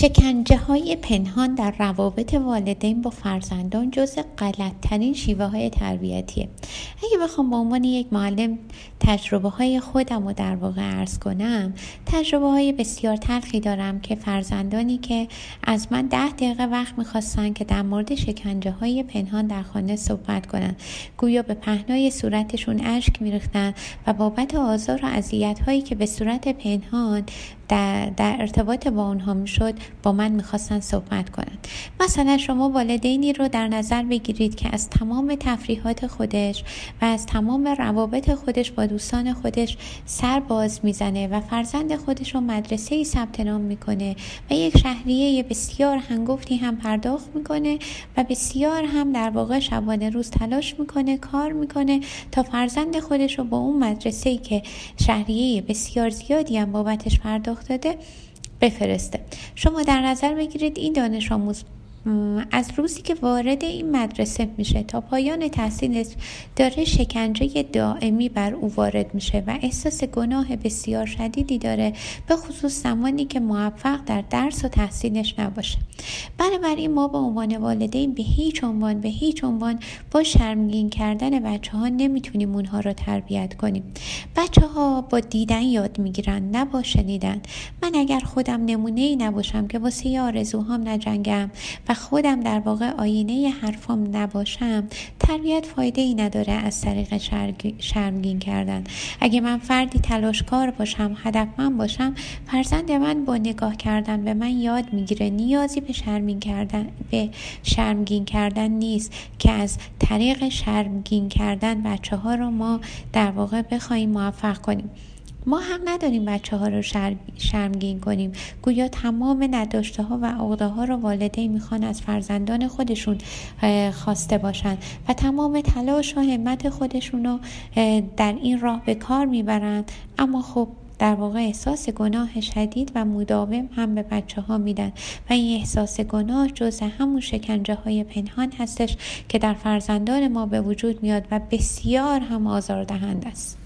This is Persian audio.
شکنجه های پنهان در روابط والدین با فرزندان جز غلطترین شیوه های تربیتیه. اگه بخوام به عنوان یک معلم تجربه های خودم رو در واقع ارز کنم تجربه های بسیار تلخی دارم که فرزندانی که از من ده دقیقه وقت می‌خواستن که در مورد شکنجه های پنهان در خانه صحبت کنن. گویا به پهنای صورتشون اشک میریختن و بابت آزار و اذیت هایی که به صورت پنهان در, در ارتباط با اونها می‌شد با من می‌خواستن صحبت کنند مثلا شما والدینی رو در نظر بگیرید که از تمام تفریحات خودش و از تمام روابط خودش با دوستان خودش سر باز می‌زنه و فرزند خودش رو مدرسه ای ثبت نام می‌کنه و یک شهریه بسیار هنگفتی هم پرداخت می‌کنه و بسیار هم در واقع شبانه روز تلاش می‌کنه کار می‌کنه تا فرزند خودش رو با اون مدرسه ای که شهریه بسیار زیادی هم بابتش پرداخت داده بفرسته. شما در نظر بگیرید این دانش آموز از روزی که وارد این مدرسه میشه تا پایان تحصیلش داره شکنجه دائمی بر او وارد میشه و احساس گناه بسیار شدیدی داره به خصوص زمانی که موفق در درس و تحصیلش نباشه. بنابراین ما به عنوان والدین به هیچ عنوان به هیچ عنوان با شرمگین کردن بچه ها نمی‌تونیم اونها رو تربیت کنیم. بچه ها با دیدن یاد می‌گیرن نه با شنیدن. من اگر خودم نمونه ای نباشم که واسه آرزوهام نجنگم و خودم در واقع آینه حرفام نباشم تربیت فایده ای نداره از طریق شرمگین کردن. اگه من فردی تلاشکار باشم هدفمند باشم فرزند من با نگاه کردن به من یاد می‌گیره. نیازی به شرمگین کردن به شرمگین کردن نیست که از طریق شرمگین کردن بچه ها رو ما در واقع بخوایم موفق کنیم. ما هم نداریم بچه ها رو شرمگین کنیم. گویا تمام نداشته ها و عقده ها رو والدین می‌خوان از فرزندان خودشون خواسته باشند و تمام تلاش و همت خودشون رو در این راه به کار می‌برند اما خب در واقع احساس گناه شدید و مداوم هم به بچه ها میدن و این احساس گناه جز همون شکنجه های پنهان هستش که در فرزندان ما به وجود میاد و بسیار هم آزاردهنده است.